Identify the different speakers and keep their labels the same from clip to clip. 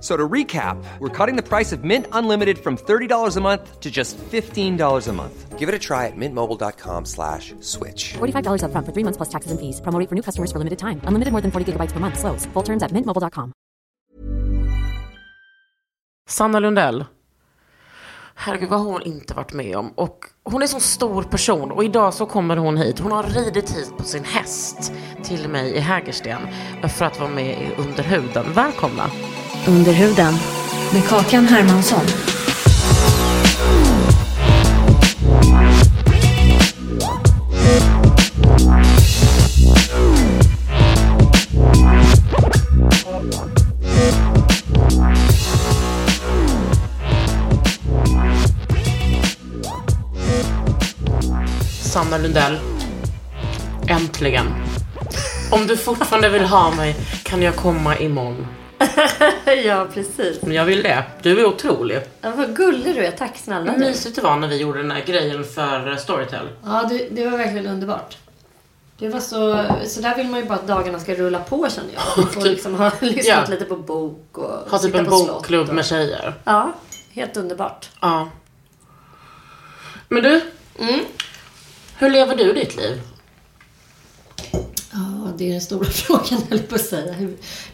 Speaker 1: So to recap, we're cutting the price of Mint Unlimited from $30 a month to just $15 a month. Give it a try at mintmobile.com slash switch.
Speaker 2: $45 upfront for three months plus taxes and fees. Promo rate for new customers for limited time. Unlimited more than 40 gigabytes per month. Slows. Full terms at mintmobile.com.
Speaker 3: Sanna Lundell. Herregud, vad har hon inte varit med om? Och hon är så stor person och idag så kommer hon hit. Hon har ridit hit på sin häst till mig i Hägersten för att vara med i Underhuden. Välkomna!
Speaker 4: Under huden med Kakan Hermansson.
Speaker 3: Sanna Lundell. Äntligen. Om du fortfarande vill ha mig kan jag komma imorgon.
Speaker 5: ja, precis.
Speaker 3: Men jag vill det. Du är otrolig.
Speaker 5: Ja, vad gullig du är. Tack snälla.
Speaker 3: Vad mysigt det var när vi gjorde den här grejen för Storytel.
Speaker 5: Ja, det, det var verkligen underbart. Det var så, så där vill man ju bara att dagarna ska rulla på känner jag. Man får
Speaker 3: Typ.
Speaker 5: liksom ha lyssnat
Speaker 3: Ja.
Speaker 5: lite på bok och
Speaker 3: Ha typ en bokklubb
Speaker 5: och-
Speaker 3: med tjejer.
Speaker 5: Ja, helt underbart.
Speaker 3: Ja. Men du. Hur lever du ditt liv?
Speaker 5: Ja, det är den stora frågan höll på att säga.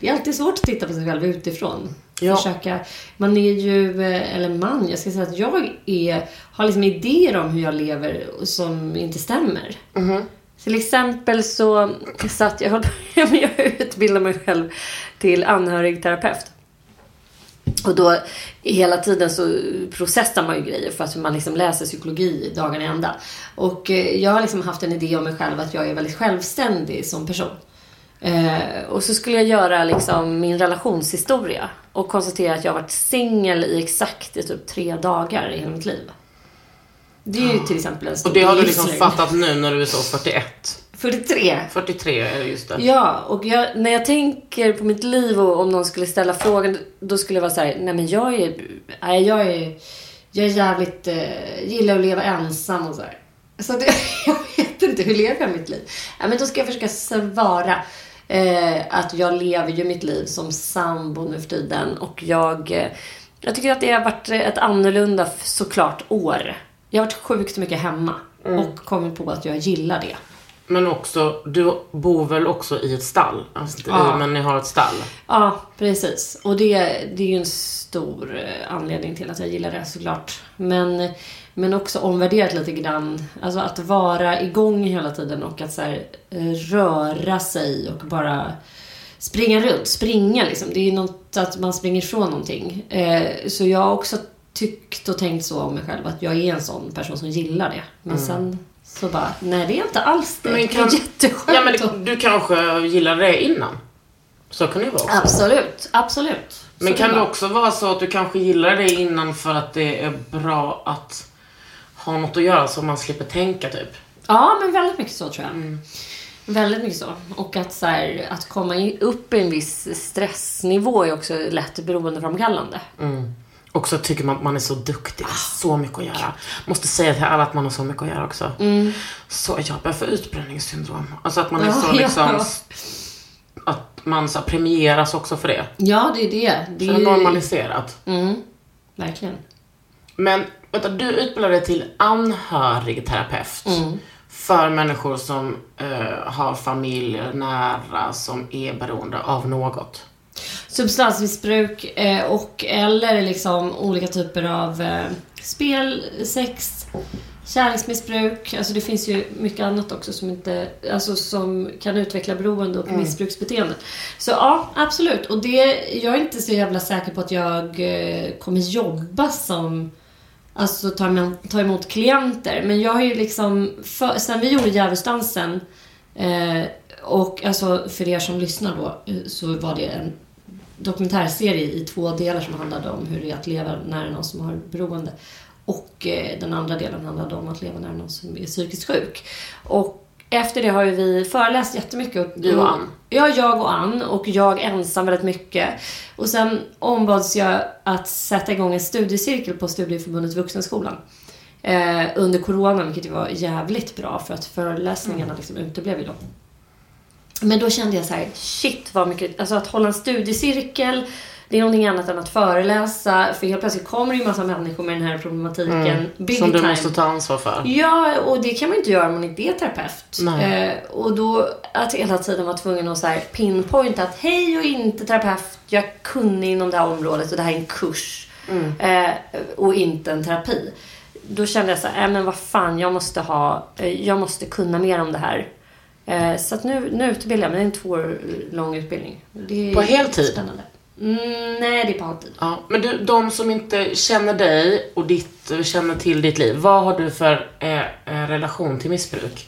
Speaker 5: Det är alltid svårt att titta på sig själv utifrån.
Speaker 3: Ja.
Speaker 5: Försöka, man är ju, eh, eller man, jag ska säga att jag är, har liksom idéer om hur jag lever som inte stämmer. Till exempel så satt jag, jag utbildar mig själv till anhörigterapeut. Och då hela tiden så processar man ju grejer för att man liksom läser psykologi dagarna i ända. Och eh, jag har liksom haft en idé om mig själv att jag är väldigt självständig som person. Eh, och så skulle jag göra liksom min relationshistoria och konstatera att jag har varit singel i exakt i typ tre dagar i hela mitt liv. Det är ju till exempel en stor
Speaker 3: Och det har du liksom fattat nu när du är så 41.
Speaker 5: 43.
Speaker 3: 43 är det just det.
Speaker 5: Ja, och jag, när jag tänker på mitt liv och om någon skulle ställa frågan, då skulle jag vara så här, nej men jag är, nej, jag är, jag är jävligt, eh, gillar att leva ensam och så här. Så det, jag vet inte, hur lever jag mitt liv? Ja, men då ska jag försöka svara eh, att jag lever ju mitt liv som sambo nu för tiden och jag, eh, jag tycker att det har varit ett annorlunda såklart år. Jag har varit sjukt mycket hemma och kommit på att jag gillar det.
Speaker 3: Men också, du bor väl också i ett stall? Alltså,
Speaker 5: Ja.
Speaker 3: men ni har ett stall.
Speaker 5: Ja, precis. Och det, det är ju en stor eh, anledning till att jag gillar det såklart. Men, men också omvärderat lite grann. Alltså att vara igång hela tiden och att så här, eh, röra sig och bara springa runt. Springa liksom. Det är ju något att man springer ifrån någonting. Eh, så jag har också tyckt och tänkt så om mig själv att jag är en sån person som gillar det. Men sen så bara, nej det är inte alls det.
Speaker 3: Men
Speaker 5: det
Speaker 3: kan-
Speaker 5: är jätteskönt.
Speaker 3: Ja, men det, du kanske gillade det innan? Så kan det ju vara också.
Speaker 5: Absolut, absolut.
Speaker 3: Men
Speaker 5: Så
Speaker 3: kan
Speaker 5: det
Speaker 3: det också vara så att du kanske gillar det innan för att det är bra att ha något att göra så man slipper tänka typ?
Speaker 5: Ja, men väldigt mycket så tror jag.
Speaker 3: Mm.
Speaker 5: Väldigt mycket så. Och att, så här, att komma upp i en viss stressnivå är också lätt beroendeframkallande.
Speaker 3: Och så tycker man att man är så duktig. Så mycket att göra. Måste säga till alla att man har så mycket att göra också. Så jag börjar få utbränningssyndrom. Alltså att man är
Speaker 5: Ja,
Speaker 3: så liksom...
Speaker 5: ja.
Speaker 3: Att man så premieras också för det.
Speaker 5: Ja, det är det. Det
Speaker 3: Så
Speaker 5: är
Speaker 3: normaliserat.
Speaker 5: Verkligen.
Speaker 3: Men vänta, du utbildar dig till anhörigterapeut. För människor som eh, har familjer nära som är beroende av något.
Speaker 5: Substansmissbruk eh, och eller liksom olika typer av eh, spel, sex, kärleksmissbruk. Alltså det finns ju mycket annat också som, inte, alltså som kan utveckla beroende och missbruksbeteende. Så ja, absolut. Och det, jag är inte så jävla säker på att jag eh, kommer jobba som Alltså ta emot, ta emot klienter. Men jag har ju liksom, för, sen vi gjorde Djävulsdansen eh, och alltså för er som lyssnar då eh, så var det en dokumentärserie i två delar som handlade om hur det är att leva nära någon som har beroende. Och eh, den andra delen handlade om att leva nära någon som är psykiskt sjuk. Och efter det har ju vi föreläst jättemycket.
Speaker 3: Du och Ann?
Speaker 5: Ja, jag och Ann. Och jag ensam väldigt mycket. Och sen ombads jag att sätta igång en studiecirkel på Studieförbundet Vuxenskolan. Eh, under corona, vilket var jävligt bra för att föreläsningarna liksom uteblev ju då. Men då kände jag så här, shit vad mycket, alltså att hålla en studiecirkel, det är någonting annat än att föreläsa. För helt plötsligt kommer det ju massa människor med den här problematiken. Big
Speaker 3: Som du
Speaker 5: time.
Speaker 3: måste ta ansvar för.
Speaker 5: Ja, och det kan man inte göra om man inte är terapeut. Eh, och då att hela tiden vara tvungen att så här pinpointa att hej, jag är inte terapeut, jag kunnig inom det här området och det här är en kurs. Eh, och inte en terapi. Då kände jag så här, äh, men vad fan, jag måste ha, eh, jag måste kunna mer om det här. Eh, så att nu, nu utbildar jag mig, det är en två år lång utbildning.
Speaker 3: På heltid?
Speaker 5: Spännande. Mm, nej, det är på halvtid.
Speaker 3: Ja, men du, de som inte känner dig och ditt, känner till ditt liv, vad har du för eh, eh, relation till missbruk?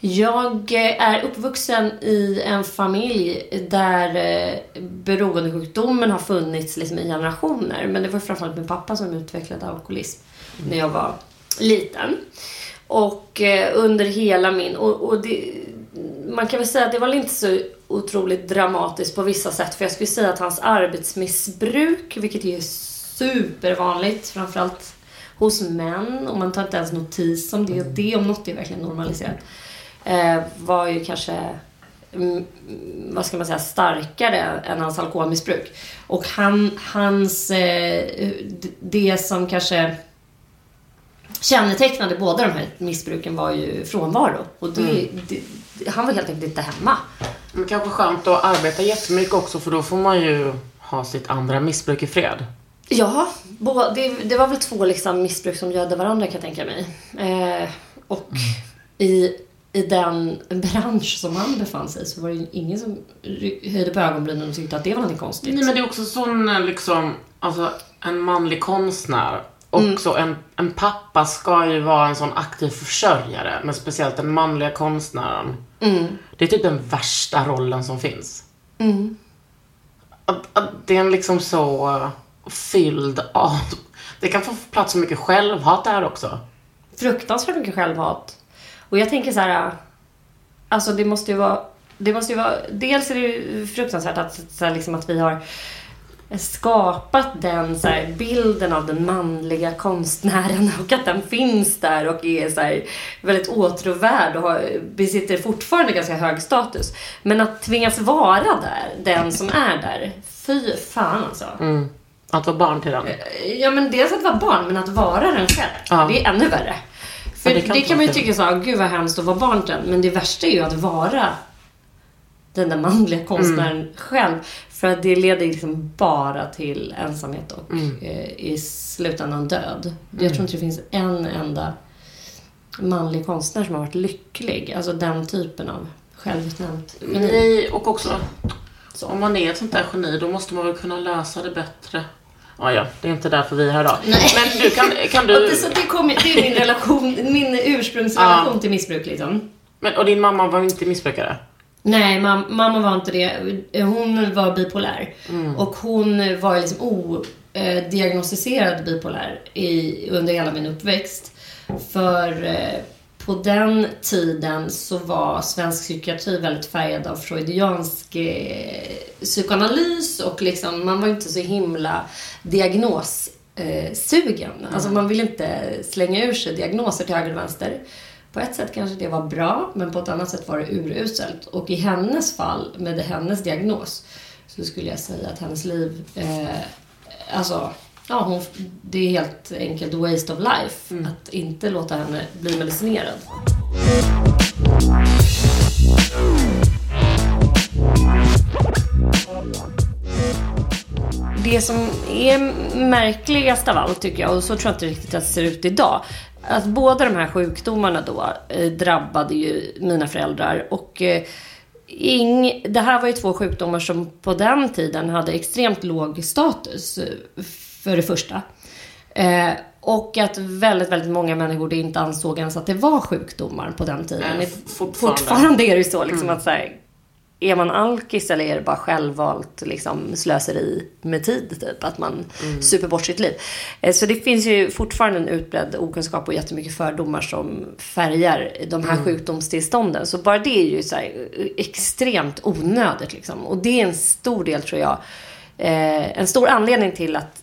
Speaker 5: Jag eh, är uppvuxen i en familj där beroendesjukdomen har funnits liksom i generationer. Men det var framförallt min pappa som utvecklade alkoholism när jag var liten. Och eh, under hela min... Och, och det, man kan väl säga att det var inte så otroligt dramatiskt på vissa sätt. För jag skulle säga att hans arbetsmissbruk, vilket är supervanligt, framförallt hos män, och man tar inte ens notis om det. Och det om något är verkligen normaliserat. Eh, var ju kanske, mm, vad ska man säga, starkare än hans alkoholmissbruk. Och han, hans, eh, det som kanske kännetecknade båda de här missbruken var ju frånvaro. Och det, det, han var helt enkelt inte hemma.
Speaker 3: Men kanske skönt att arbeta jättemycket också för då får man ju ha sitt andra missbruk i fred.
Speaker 5: Ja, det, det var väl två liksom missbruk som gödde varandra kan jag tänka mig. Eh, och i, i den bransch som han befann sig så var det ju ingen som höjde på ögonbrynen och tyckte att det var något konstigt.
Speaker 3: Nej men det är också sån eh, liksom, alltså en manlig konstnär. Också en, en pappa ska ju vara en sån aktiv försörjare, men speciellt den manliga konstnären. Det är typ den värsta rollen som finns. Att, att det är en liksom så eh, fylld av... Det kan få plats så mycket självhat där också.
Speaker 5: fruktansvärt mycket självhat. Och jag tänker så här, alltså det måste ju vara, det måste ju vara, dels är det ju fruktansvärt att, så här, liksom att vi har skapat den så här, bilden av den manliga konstnären och att den finns där och är så här, väldigt åtråvärd och har, besitter fortfarande ganska hög status. Men att tvingas vara där, den som är där, fy fan alltså.
Speaker 3: Att vara barn till den.
Speaker 5: Ja men dels att vara barn, men att vara den själv.
Speaker 3: Ja.
Speaker 5: Det är ännu värre. För
Speaker 3: Ja, det
Speaker 5: det
Speaker 3: kan
Speaker 5: kan, man ju tycka så, gud vad hemskt att vara barn till den. Men det värsta är ju att vara den där manliga konstnären
Speaker 3: Mm.
Speaker 5: själv. För att det leder liksom bara till ensamhet och
Speaker 3: Mm.
Speaker 5: eh, i slutändan död. Jag tror inte det finns en enda manlig konstnär som har varit lycklig. Alltså den typen av självutnämnt geni.
Speaker 3: Nej, och också så om man är ett sånt där geni då måste man väl kunna lösa det bättre. Ja, ja, det är inte därför vi är här idag. Men du, kan, kan du...
Speaker 5: det, så det, kom, det är min relation, min ursprungsrelation
Speaker 3: Ja.
Speaker 5: till missbruk liksom.
Speaker 3: Men, och din mamma var inte missbrukare?
Speaker 5: Nej, mam, mamma var inte det. Hon var bipolär. Och hon var liksom odiagnostiserad bipolär i, under hela min uppväxt. För eh, på den tiden så var svensk psykiatri väldigt färgad av freudiansk eh, psykoanalys och liksom, man var inte så himla diagnossugen. Eh, sugen. Alltså man vill inte slänga ur sig diagnoser till höger och vänster. På ett sätt kanske det var bra, men på ett annat sätt var det uruselt. Och i hennes fall, med hennes diagnos, så skulle jag säga att hennes liv, eh, alltså, ja, hon, det är helt enkelt waste of life att inte låta henne bli medicinerad. det som är märkligast av allt tycker jag, och så tror jag inte riktigt att det ser ut idag. Att båda de här sjukdomarna då eh, drabbade ju mina föräldrar. Och eh, ing, det här var ju två sjukdomar som på den tiden hade extremt låg status. eh, För det första. Eh, och att väldigt, väldigt många människor inte ansåg ens att det var sjukdomar på den tiden.
Speaker 3: Nej, fortfarande.
Speaker 5: fortfarande är det ju så liksom att så här, är man alkis eller är det bara självvalt liksom, slöseri med tid? Typ, att man super bort sitt liv. Eh, Så det finns ju fortfarande en utbredd okunskap och jättemycket fördomar som färgar de här sjukdomstillstånden. Så bara det är ju så här, eh, extremt onödigt. Liksom. Och det är en stor del, tror jag, eh, en stor anledning till att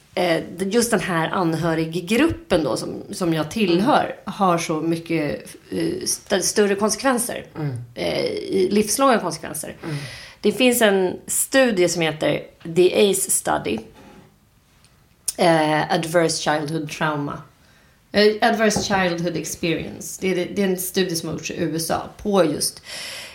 Speaker 5: just den här anhöriggruppen då som, som jag tillhör har så mycket eh, st- större konsekvenser. Eh, i- livslånga konsekvenser. Det finns en studie som heter The ACE Study. Eh, Adverse Childhood Trauma. Eh, Adverse Childhood Experience. Det är, det är en studie som har gjorts i USA på just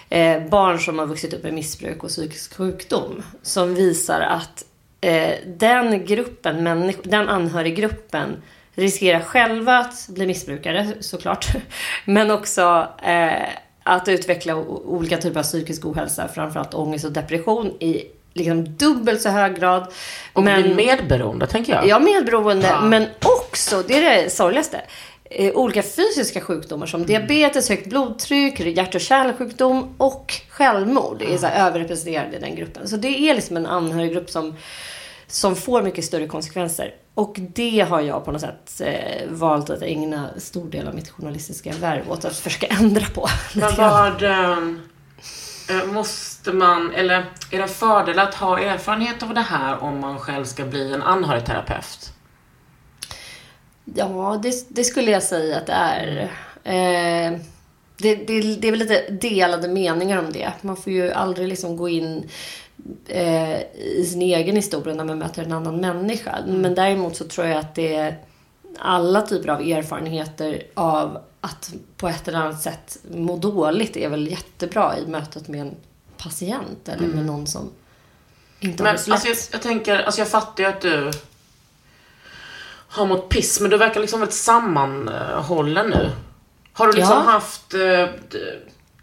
Speaker 5: eh, barn som har vuxit upp med missbruk och psykisk sjukdom. Som visar att eh, den gruppen, människor, den anhöriggruppen riskerar själva att bli missbrukare såklart. Men också eh, att utveckla olika typer av psykisk ohälsa, framförallt ångest och depression i liksom dubbelt så hög grad.
Speaker 3: Och bli medberoende, tänker jag.
Speaker 5: Ja, medberoende.
Speaker 3: Ja.
Speaker 5: Men också, det är det sorgligaste, olika fysiska sjukdomar som diabetes, högt blodtryck, hjärt och kärlsjukdom och självmord är så här överrepresenterade i den gruppen. Så det är liksom en anhöriggrupp som, som får mycket större konsekvenser. Och det har jag på något sätt eh, valt att ägna stor del av mitt journalistiska värv åt att försöka ändra på.
Speaker 3: Men vad ehm, eh, måste man, eller är det en fördel att ha erfarenhet av det här om man själv ska bli en anhörigterapeut?
Speaker 5: Ja, det, det skulle jag säga att det är. Eh, det, det, det är väl lite delade meningar om det. Man får ju aldrig liksom gå in eh, i sin egen historia när man möter en annan människa. Men däremot så tror jag att det är alla typer av erfarenheter av att på ett eller annat sätt må dåligt är väl jättebra i mötet med en patient eller med någon som inte har det så lätt.
Speaker 3: alltså, jag, jag tänker, alltså jag fattar ju att du har mått piss, men du verkar liksom väldigt sammanhållen nu. Har du liksom
Speaker 5: Ja.
Speaker 3: haft eh,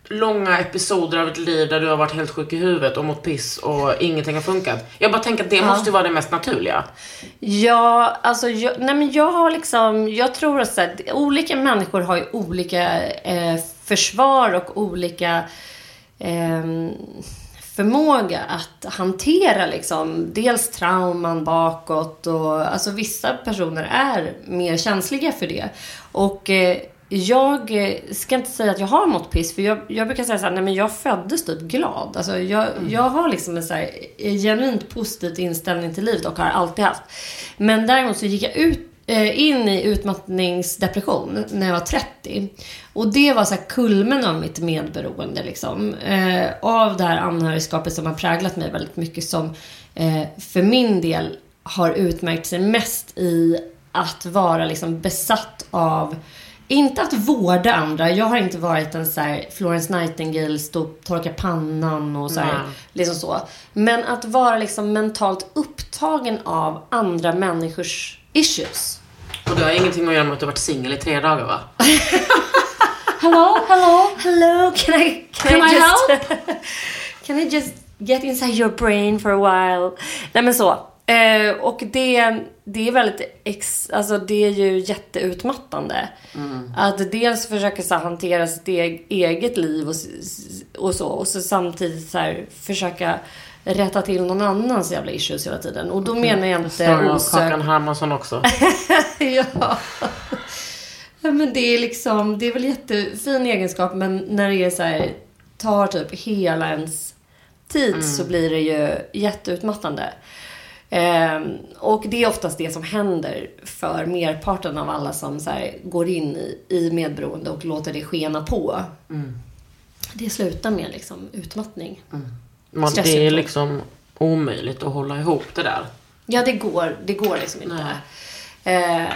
Speaker 3: långa episoder av ditt liv där du har varit helt sjuk i huvudet och mått piss och ingenting har funkat? Jag bara tänker att det måste ju vara det mest naturliga.
Speaker 5: Ja, alltså jag, nej men jag har liksom, jag tror att så här, olika människor har ju olika eh, försvar och olika ehm, förmåga att hantera liksom dels trauman bakåt och alltså vissa personer är mer känsliga för det. Och eh, jag eh, ska inte säga att jag har mått piss, för jag, jag brukar säga så här, nej men jag föddes typ glad. Alltså jag, jag har liksom en så här, en genuint positiv inställning till livet och har alltid haft. Men däremot så gick jag ut eh, in i utmattningsdepression när jag var 30. Och det var så kulmen av mitt medberoende liksom. Eh, av det här anhörigskapet som har präglat mig väldigt mycket som eh, för min del har utmärkt sig mest i att vara liksom besatt av inte att vårda andra. Jag har inte varit en så här Florence Nightingale, stå och torka pannan och så här, liksom så. Men att vara liksom mentalt upptagen av andra människors issues.
Speaker 3: Och det har ingenting att göra med att du har varit singel i tre dagar va?
Speaker 5: Hello, hello, hello. Can I can,
Speaker 3: Can
Speaker 5: I,
Speaker 3: I
Speaker 5: just can I just get inside your brain for a while? Nej men så. Eh, och det, det är väldigt ex, alltså det är ju jätteutmattande. Att dels försöka så hantera sitt e- eget liv och, och så. Och så samtidigt så här, försöka rätta till någon annans jävla issues hela tiden. Och då menar jag inte osökt
Speaker 3: Kakan Hermansson också.
Speaker 5: ja. Men det är liksom, det är väl jättefin egenskap men när det är så här, tar typ hela ens tid så blir det ju jätteutmattande. Ehm, och det är oftast det som händer för merparten av alla som så här, går in i, i medberoende och låter det skena på. Det slutar med liksom utmattning.
Speaker 3: Man, det är liksom omöjligt att hålla ihop det där.
Speaker 5: Ja, det går, det går liksom inte. Eh,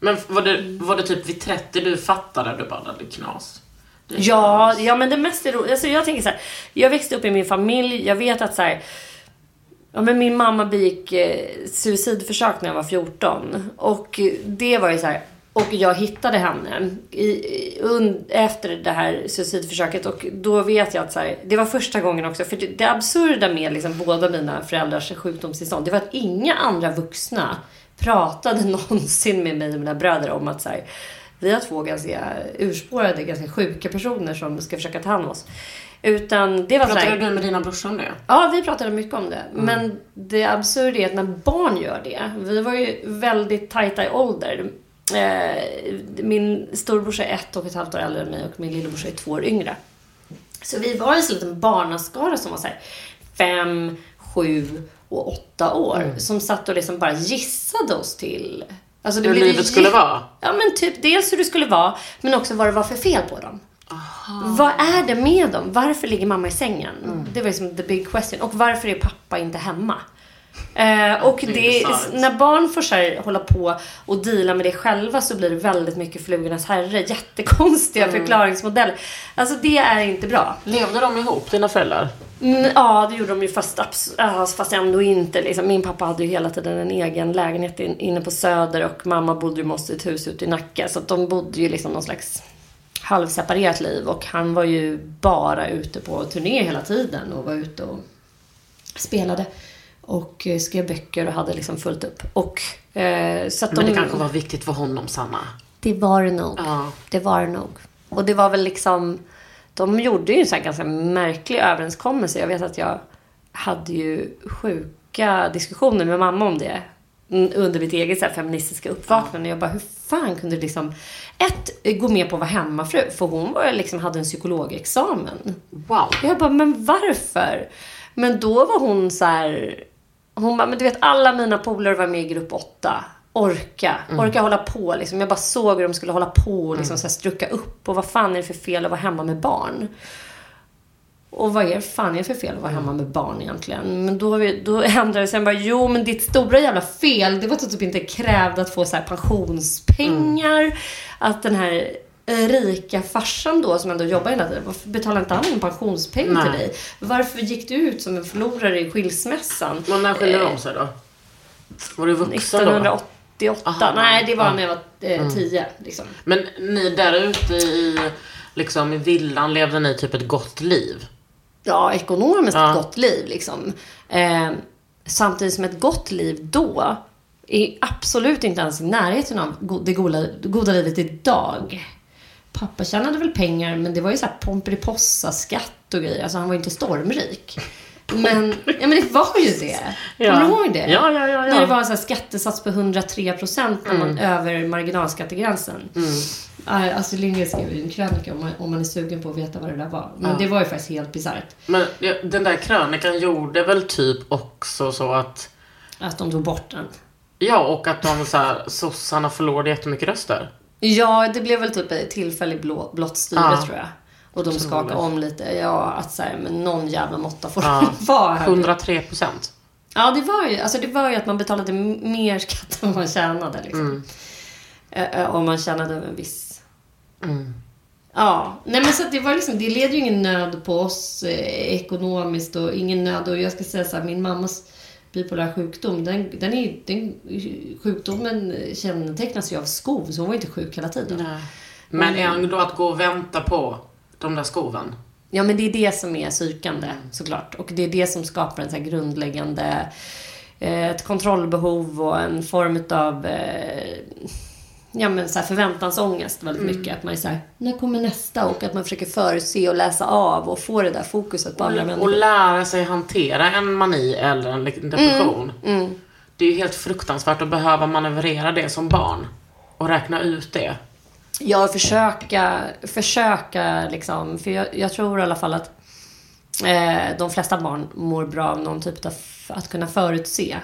Speaker 3: Men var det, var det typ vid 30 du fattade? Du bara, det knas. Det
Speaker 5: Ja,
Speaker 3: knas.
Speaker 5: ja men det mest är roligt. Alltså jag tänker så här, jag växte upp i min familj. Jag vet att så här, Ja, men min mamma begick eh, suicidförsök när jag var 14. Och det var ju så här. Och jag hittade henne i, i- un, efter det här suicidförsöket. Och då vet jag att så här, det var första gången också. För det, det absurda med liksom båda mina föräldrars sjukdomstillstånd. Det var att inga andra vuxna pratade någonsin med mig och mina bröder om att så här, vi har två ganska urspårade, ganska sjuka personer som ska försöka ta hand om oss. Utan det var så här,
Speaker 3: Pratade du med dina brorsor om det?
Speaker 5: Ja, vi pratade mycket om det. Men det absurda är att när barn gör det. Vi var ju väldigt tajta i ålder. Eh, min storebrorsa är ett och ett halvt år äldre än mig och min lillebrorsa är två år yngre. Så vi var en sån liten barnaskara som var så här fem, sju och åtta år. Som satt och liksom bara gissade oss till... Alltså det
Speaker 3: Hur livet skulle vara?
Speaker 5: Ja, men typ dels hur det skulle vara, men också vad det var för fel på dem. Vad är det med dem? Varför ligger mamma i sängen?
Speaker 3: Mm.
Speaker 5: Det var liksom the big question. Och varför är pappa inte hemma? Eh, och
Speaker 3: Det är
Speaker 5: när barn får så här, hålla på och deala med det själva så blir det väldigt mycket flugornas herre. Jättekonstiga
Speaker 3: Mm.
Speaker 5: förklaringsmodeller. Alltså det är inte bra.
Speaker 3: Levde de ihop, dina föräldrar?
Speaker 5: Mm, ja, det gjorde de ju fast, fast ändå inte. Liksom. Min pappa hade ju hela tiden en egen lägenhet in, inne på Söder och mamma bodde ju måste i ett hus ute i Nacka. Så att de bodde ju liksom någon slags halvseparerat liv. Och han var ju bara ute på turné hela tiden och var ute och spelade. Och eh, skrev böcker och hade liksom fullt upp. Och, eh, så att
Speaker 3: Men
Speaker 5: de,
Speaker 3: det kanske var viktigt för honom, Sanna.
Speaker 5: det var det nog.
Speaker 3: Ja.
Speaker 5: Det var det nog. Och det var väl liksom... De gjorde ju en här ganska märklig överenskommelse. Jag vet att jag hade ju sjuka diskussioner med mamma om det. Under mitt eget så här feministiska uppvaknande. Jag bara, hur fan kunde du liksom... Ett, gå med på att vara hemmafru. För hon var liksom, hade en psykologexamen.
Speaker 3: Wow.
Speaker 5: Jag bara, men varför? Men då var hon så här... Hon bara, men du vet alla mina polare var med i grupp åtta. Orka. Orka hålla på liksom. Jag bara såg hur de skulle hålla på och liksom så här strucka upp. Och vad fan är det för fel att vara hemma med barn? Och vad är fan är det för fel att vara hemma med barn egentligen? Men då, då ändrade det sig. Jag bara, jo men ditt stora jävla fel, det var att du typ inte krävde att få så här pensionspengar. Att den här rika farsan då, som ändå jobbar hela tiden, varför betalar inte han en pensionspeng till dig? Varför gick du ut som en förlorare i skilsmässan?
Speaker 3: Men när skilde de sig då? Var du vuxen då?
Speaker 5: 1988.
Speaker 3: Aha,
Speaker 5: Nej, det var
Speaker 3: ja.
Speaker 5: när jag var eh, 10. Liksom.
Speaker 3: Men ni där ute i, liksom, i villan, levde ni typ ett gott liv?
Speaker 5: ja, ekonomiskt
Speaker 3: Ja.
Speaker 5: ett gott liv. Liksom. Eh, samtidigt som ett gott liv då är absolut inte ens i närheten av det goda, goda livet idag. Pappa tjänade väl pengar, men det var ju så här Pomperipossa-skatt och grejer. Alltså han var ju inte stormrik. Men, ja, men det var ju det.
Speaker 3: Ja.
Speaker 5: Kommer du ihåg det?
Speaker 3: Ja, ja, ja, ja.
Speaker 5: När det var en skattesats på 103 procent när man över marginalskattegränsen. Mm. Alltså Lindgren skrev ju en krönika om man, om man är sugen på att veta vad det där var. Men det var ju faktiskt helt bisarrt.
Speaker 3: Men ja, den där krönikan gjorde väl typ också så att
Speaker 5: Att de tog bort den.
Speaker 3: Ja, och att de så här, sossarna förlorade jättemycket röster.
Speaker 5: Ja, det blev väl typ ett tillfälligt blå, blått styre
Speaker 3: Ja.
Speaker 5: tror jag. Och de skakade om lite. Ja, att så här, men någon jävla måtta får
Speaker 3: Ja.
Speaker 5: vara här.
Speaker 3: 103 procent.
Speaker 5: Ja, det var ju, alltså det var ju att man betalade mer skatt än man tjänade. Liksom.
Speaker 3: Mm.
Speaker 5: Om man tjänade en viss...
Speaker 3: Mm.
Speaker 5: Ja, nej men så att det var liksom, det leder ju ingen nöd på oss eh, ekonomiskt och ingen nöd. Och jag ska säga så här, min mammas bipolära sjukdom, den, den är, den, sjukdomen kännetecknas ju av skov, så hon var inte sjuk hela tiden.
Speaker 3: Men ändå att gå och vänta på de där skoven.
Speaker 5: Ja, men det är det som är psykande såklart. Och det är det som skapar en så här grundläggande eh, ett kontrollbehov och en form av ja, men så här förväntansångest väldigt mycket. Att man är så här, när kommer nästa? Och att man försöker förutse och läsa av och få det där fokuset på andra
Speaker 3: Och
Speaker 5: människor.
Speaker 3: lära sig hantera en mani eller en li- depression. Det är ju helt fruktansvärt att behöva manövrera det som barn. Och räkna ut det.
Speaker 5: Ja, försöka, försöka liksom. För jag, jag tror i alla fall att eh, de flesta barn mår bra av någon typ av att kunna förutse.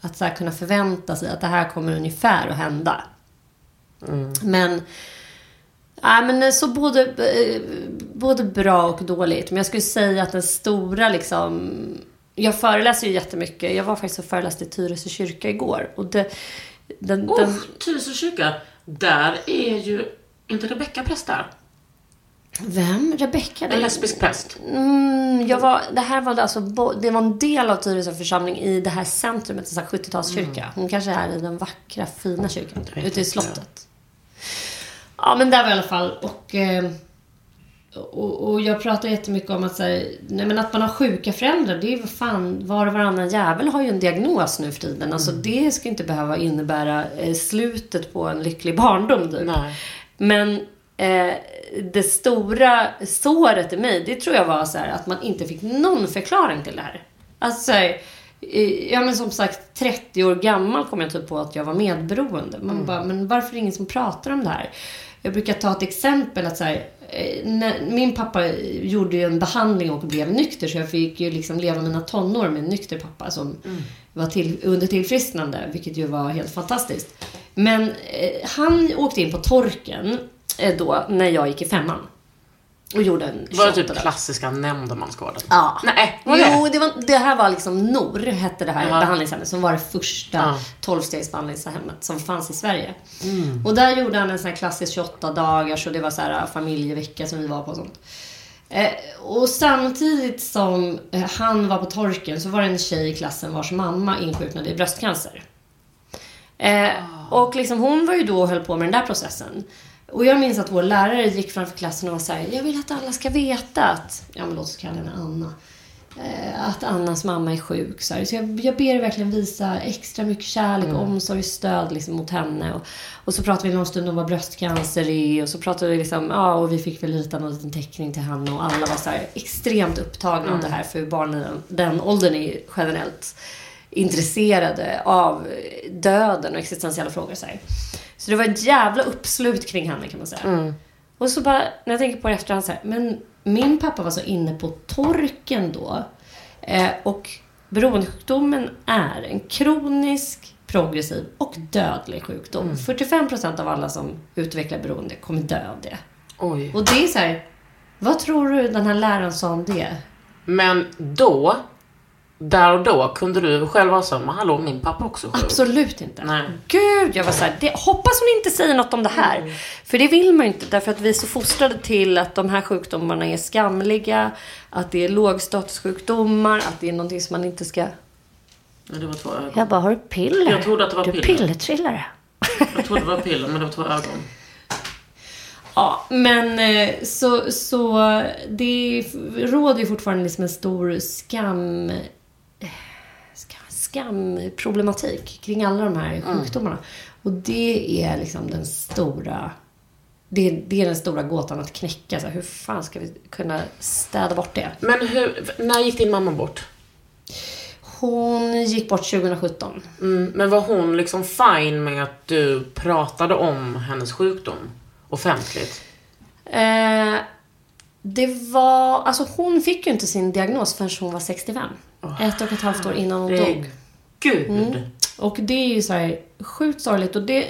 Speaker 5: Att så här, kunna förvänta sig att det här kommer ungefär att hända. Men, nej, men så både, eh, både bra och dåligt. Men jag skulle säga att den stora liksom... Jag föreläser ju jättemycket. Jag var faktiskt och föreläste i Tyresö kyrka igår. Och det, den, den,
Speaker 3: Oh, Tyresö kyrka. Där är ju inte Rebecka präst där?
Speaker 5: Vem? Rebecka?
Speaker 3: En lesbisk präst.
Speaker 5: Mm, jag var, det här var alltså, det var en del av Tyresö församling i det här centrumet, en sån här 70-talskyrka. Hon kanske är i den vackra, fina kyrkan, ute i slottet. Ja, men där var jag i alla fall. Och, eh, och, och jag pratar jättemycket om att, så här, nej, men att man har sjuka föräldrar. Det är ju fan, var och varannan jävel har ju en diagnos nu för tiden. Alltså det ska inte behöva innebära eh, slutet på en lycklig barndom. Typ. Men eh, det stora såret i mig, det tror jag var så här, att man inte fick någon förklaring till det här. Alltså, ja men som sagt, 30 år gammal kom jag typ på att jag var medberoende. Man bara, men varför är det ingen som pratar om det här? Jag brukar ta ett exempel att så här, eh, min pappa gjorde ju en behandling och blev nykter så jag fick ju liksom leva mina tonår med en nykter pappa som var till, under tillfrisknande, vilket ju var helt fantastiskt. Men eh, han åkte in på torken eh, då när jag gick i femman. Och gjorde en
Speaker 3: Var det typ
Speaker 5: 28 dagar.
Speaker 3: klassiska nämndemansgården?
Speaker 5: Ja.
Speaker 3: Nej, var det?
Speaker 5: Jo, det, var, det här var liksom NOR, hette det här
Speaker 3: Ja.
Speaker 5: behandlingshemmet, som var det första
Speaker 3: Ja.
Speaker 5: tolvstegsbehandlingshemmet som fanns i Sverige.
Speaker 3: Mm.
Speaker 5: Och där gjorde han en sån här klassisk 28 dagars och det var så här familjevecka som vi var på och sånt. Eh, och samtidigt som eh, han var på torken så var det en tjej i klassen vars mamma insjuknade i bröstcancer. Eh, och liksom hon var ju då och höll på med den där processen. Och jag minns att vår lärare gick framför klassen och var så här, jag vill att alla ska veta att, ja men låt oss kalla henne Anna. Eh, att Annas mamma är sjuk. Så, här. så jag, jag ber er verkligen visa extra mycket kärlek, omsorg och stöd liksom, mot henne. Och, och så pratade vi någon stund om vad bröstcancer är. Och så pratade vi liksom, ja och vi fick väl rita någon liten teckning till henne. Och alla var så här extremt upptagna av det här. För barn i den, den åldern är generellt intresserade av döden och existentiella frågor. Så, här. Så det var ett jävla uppslut kring henne kan man säga. Och så bara, när jag tänker på det efterhand så här, men min pappa var så inne på torken då. Eh, och beroendesjukdomen är en kronisk, progressiv och dödlig sjukdom. 45% av alla som utvecklar beroende kommer dö av det.
Speaker 3: Oj.
Speaker 5: Och det är så här, vad tror du den här läraren sa om det?
Speaker 3: Men då, där och då, kunde du själv vara så, men hallå, min pappa också sjuk.
Speaker 5: Absolut inte.
Speaker 3: Nej.
Speaker 5: Gud, jag var så här, det, hoppas hon inte säger något om det här.
Speaker 3: Mm.
Speaker 5: För det vill man ju inte, därför att vi är så fostrade till att de här sjukdomarna är skamliga, att det är lågstatussjukdomar, att det är någonting som man inte ska...
Speaker 3: Ja, det var två ögon.
Speaker 5: Jag bara, har du piller?
Speaker 3: Jag trodde att det var
Speaker 5: du
Speaker 3: piller.
Speaker 5: pillertrillare.
Speaker 3: Jag trodde det var piller, men det var två ögon.
Speaker 5: Ja, men eh, så, så det råder ju fortfarande liksom en stor skam, skamproblematik kring alla de här sjukdomarna. Och det är liksom den stora det, det är den stora gåtan att knäcka. Så här, hur fan ska vi kunna städa bort det?
Speaker 3: Men hur, när gick din mamma bort?
Speaker 5: Hon gick bort 2017.
Speaker 3: Mm, men var hon liksom fine med att du pratade om hennes sjukdom offentligt?
Speaker 5: Eh, det var... Alltså hon fick ju inte sin diagnos förrän hon var 65. ett och ett halvt år innan hon dog.
Speaker 3: Gud.
Speaker 5: Och det är ju så här sjukt sorgligt. Och det,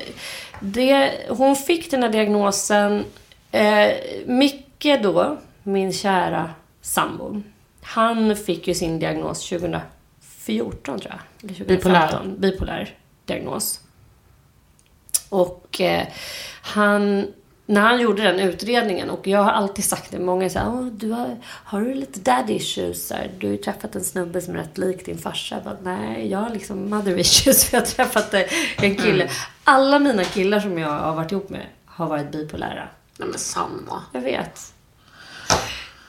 Speaker 5: det, hon fick den här diagnosen. Eh, Micke då, min kära sambo. Han fick ju sin diagnos 2014 tror jag. Eller 2015.
Speaker 3: Bipolär.
Speaker 5: Bipolär diagnos. Och eh, han, när han gjorde den utredningen, och jag har alltid sagt det, många säger Åh, du har, har du lite daddy issues? Här, Du har ju träffat en snubbe som är rätt lik din farsa. Jag bara, Nej, jag har liksom mother issues för jag har träffat en kille. Alla mina killar som jag har varit ihop med har varit bipolära.
Speaker 3: Nej men Sanna.
Speaker 5: Jag vet.
Speaker 3: Fast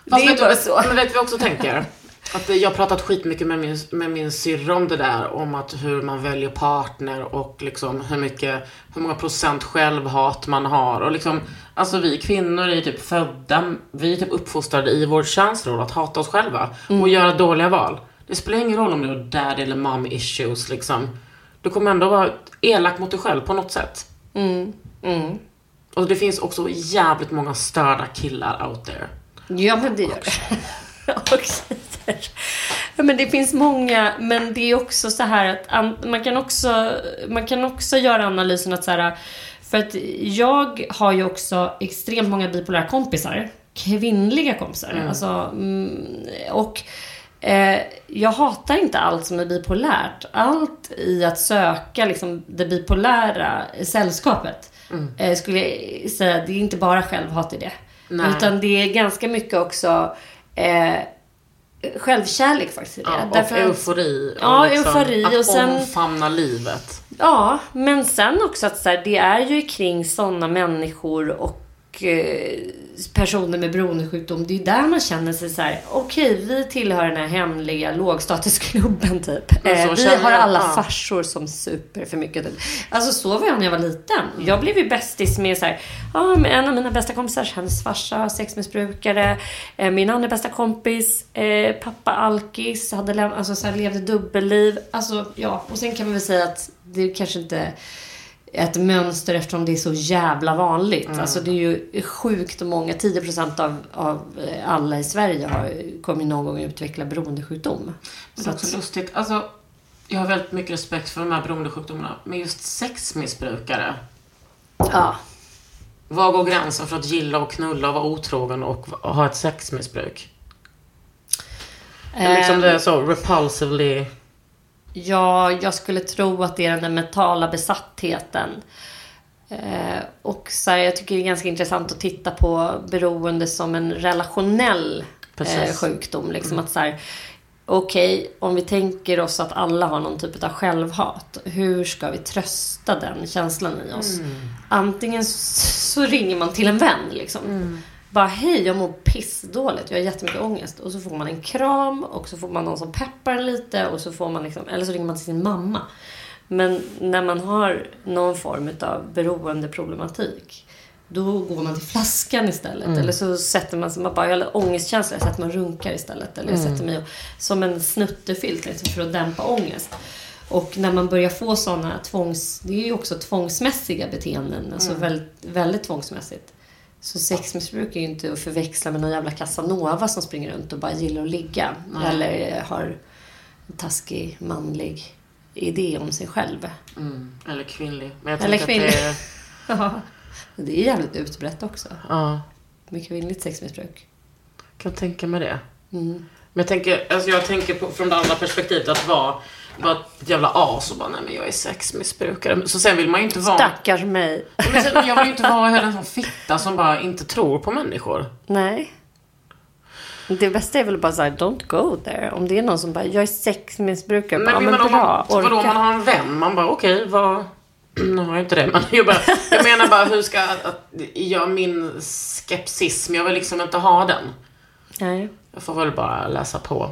Speaker 5: det är
Speaker 3: vet
Speaker 5: bara så.
Speaker 3: Men vet jag också tänker? Att jag har pratat skitmycket med min, med min syrra om det där. Om att hur man väljer partner och liksom hur mycket, hur många procent självhat man har. Och liksom, alltså vi kvinnor är typ födda, vi är typ uppfostrade i vår känslor att hata oss själva. Och göra dåliga val. Det spelar ingen roll om du har dad eller mom issues liksom. Du kommer ändå vara elak mot dig själv på något sätt.
Speaker 5: Mm. Mm.
Speaker 3: Och det finns också jävligt många störda killar out there.
Speaker 5: Ja, men det gör det. Och men det finns många, men det är också så här att an- man kan också, man kan också göra analysen att så här, för att jag har ju också extremt många bipolära kompisar. Kvinnliga kompisar. Alltså, mm, och eh, jag hatar inte allt som är bipolärt. Allt i att söka liksom, det bipolära sällskapet. Eh, skulle jag säga, det är inte bara självhat i det.
Speaker 3: Nej.
Speaker 5: Utan det är ganska mycket också eh, självkärlek faktiskt.
Speaker 3: Ja, och
Speaker 5: Därför att-
Speaker 3: eufori. och
Speaker 5: Ja,
Speaker 3: liksom
Speaker 5: eufori
Speaker 3: att
Speaker 5: och sen-
Speaker 3: omfamna livet.
Speaker 5: Ja, men sen också att så här, det är ju kring sådana människor och eh, personer med beroendesjukdom. Det är där man känner sig så här: okej, vi tillhör den här hemliga lågstatusklubben typ. Eh, vi har alla
Speaker 3: ja.
Speaker 5: farsor som super för mycket. Typ. Alltså så var jag när jag var liten. Jag blev ju bästis med så här, ja, med en av mina bästa kompisar, hennes farsa, sexmissbrukare. Eh, min andra bästa kompis, eh, pappa alkis, hade läm- alltså, så här, levde dubbelliv. Alltså ja, och sen kan man väl säga att det kanske inte ett mönster eftersom det är så jävla vanligt.
Speaker 3: Mm.
Speaker 5: Alltså det är ju sjukt många, 10% av, av eh, alla i Sverige har, kommer ju någon gång att utveckla beroendesjukdom.
Speaker 3: Men det
Speaker 5: Så
Speaker 3: är också
Speaker 5: att,
Speaker 3: lustigt. Alltså, jag har väldigt mycket respekt för de här beroendesjukdomarna. Men just sexmissbrukare.
Speaker 5: ja.
Speaker 3: Var går gränsen för att gilla och knulla och vara otrogen och ha ett sexmissbruk? Eller liksom det är så repulsively...
Speaker 5: Ja, jag skulle tro att det är den där mentala besattheten. Eh, och så här, jag tycker det är ganska intressant att titta på beroende som en relationell eh, sjukdom. Liksom att så här, okej, om vi tänker oss att alla har någon typ av självhat. Hur ska vi trösta den känslan i oss? Antingen så, så ringer man till en vän liksom. Bara hej, jag mår pissdåligt, jag har jättemycket ångest. Och så får man en kram och så får man någon som peppar en lite och så får man liksom, eller så ringer man till sin mamma. Men när man har någon form av beroendeproblematik då går man till flaskan istället. Eller så sätter man sig, man bara, jag har ångestkänsla, jag sätter mig och runkar istället. Eller jag sätter mig och, som en snuttefilt liksom, för att dämpa ångest. Och när man börjar få sådana tvångs... Det är ju också tvångsmässiga beteenden. Alltså väldigt, väldigt tvångsmässigt. Så sexmissbruk är ju inte att förväxla med någon jävla casanova som springer runt och bara gillar att ligga. Eller har en taskig manlig idé om sig själv.
Speaker 3: Mm, eller kvinnlig. Jag
Speaker 5: Eller
Speaker 3: att det är...
Speaker 5: Ja. Det är jävligt utbrett också.
Speaker 3: Ja,
Speaker 5: Med kvinnligt sexmissbruk.
Speaker 3: kan tänka mig det.
Speaker 5: Mm.
Speaker 3: Men jag tänker, alltså jag tänker på, från det andra perspektivet att vara, vara ett jävla as och bara, nej men jag är sexmissbrukare. Så sen vill man ju inte vara...
Speaker 5: Stackars mig.
Speaker 3: Men sen, jag vill ju inte vara heller en sån fitta som bara inte tror på människor.
Speaker 5: Nej. Det bästa är väl bara såhär, don't go there. Om det är någon som bara, jag är sexmissbrukare.
Speaker 3: Men,
Speaker 5: Bara,
Speaker 3: men,
Speaker 5: men
Speaker 3: om
Speaker 5: bra,
Speaker 3: man, vadå, man har en vän, man bara okej, vad... Nu har jag inte det, men jag, bara, jag menar bara hur ska att, jag, min skepsism, jag vill liksom inte ha den.
Speaker 5: Nej.
Speaker 3: Jag får väl bara läsa på.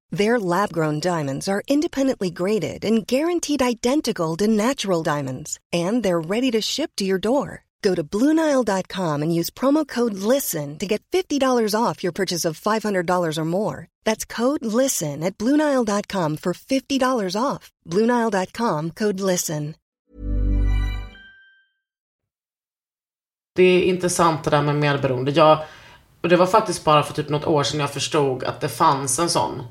Speaker 6: Their lab grown diamonds are independently graded and guaranteed identical to natural diamonds, and they're ready to ship to your door. Go to BlueNile.com and use promo code LISTEN to get $50 off your purchase of $500 or more. That's code LISTEN at BlueNile.com for $50 off. BlueNile.com code LISTEN.
Speaker 3: Det är intressant det där med medberoende. Jag, och det var faktiskt bara för typ något år sedan jag förstod att det fanns en sån.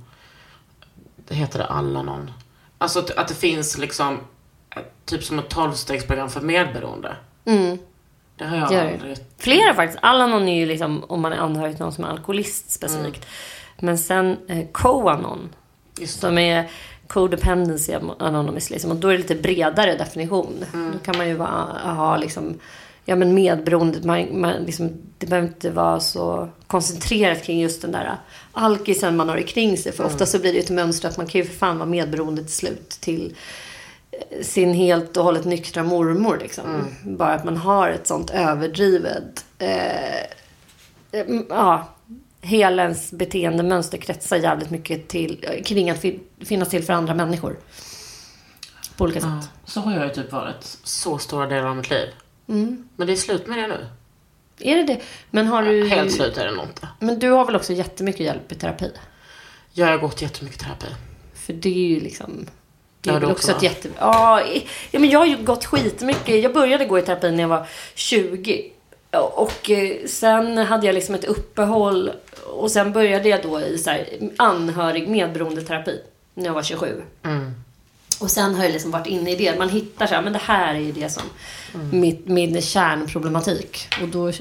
Speaker 3: Det heter det Alanon. Alltså att, att det finns liksom eh, typ som ett tolvstegsprogram för medberoende. Det har jag
Speaker 5: Gör
Speaker 3: aldrig...
Speaker 5: Flera faktiskt. Alanon är ju liksom om man är anhörig till någon som är alkoholist specifikt. Men sen eh, Coanon. Som är Codependency Anonymous. Liksom. Och då är det lite bredare definition. Då kan man ju vara, ha liksom, ja, men medberoende. Man, man, liksom, det behöver inte vara så koncentrerat kring just den där alkisen man har i kring sig. För ofta så blir det ju ett mönster att man kan ju för fan vara medberoende till slut. Till eh, sin helt och hållet nyktra mormor. Liksom. Bara att man har ett sånt överdrivet eh, Mm, ja, hela ens beteendemönster kretsar jävligt mycket till, kring att fi- finnas till för andra människor. På olika sätt.
Speaker 3: Så har jag ju typ varit så stora delar av mitt liv. Men det är slut med det nu.
Speaker 5: Är det det? Men har du...
Speaker 3: Helt slut är det nog inte.
Speaker 5: Men du har väl också jättemycket hjälp i terapi?
Speaker 3: Jag har gått jättemycket terapi.
Speaker 5: För det är ju liksom... Det
Speaker 3: Ja,
Speaker 5: är väl
Speaker 3: också,
Speaker 5: också ett jätte... Ja, ja, men jag har ju gått skitmycket. Jag började gå i terapi när jag var 20. Och eh, sen hade jag liksom ett uppehåll och sen började jag då i så här anhörig medberoendeterapi när jag var 27. Och sen har jag liksom varit inne i det. Man hittar så här, men det här är ju det som mitt, min kärnproblematik. Och då,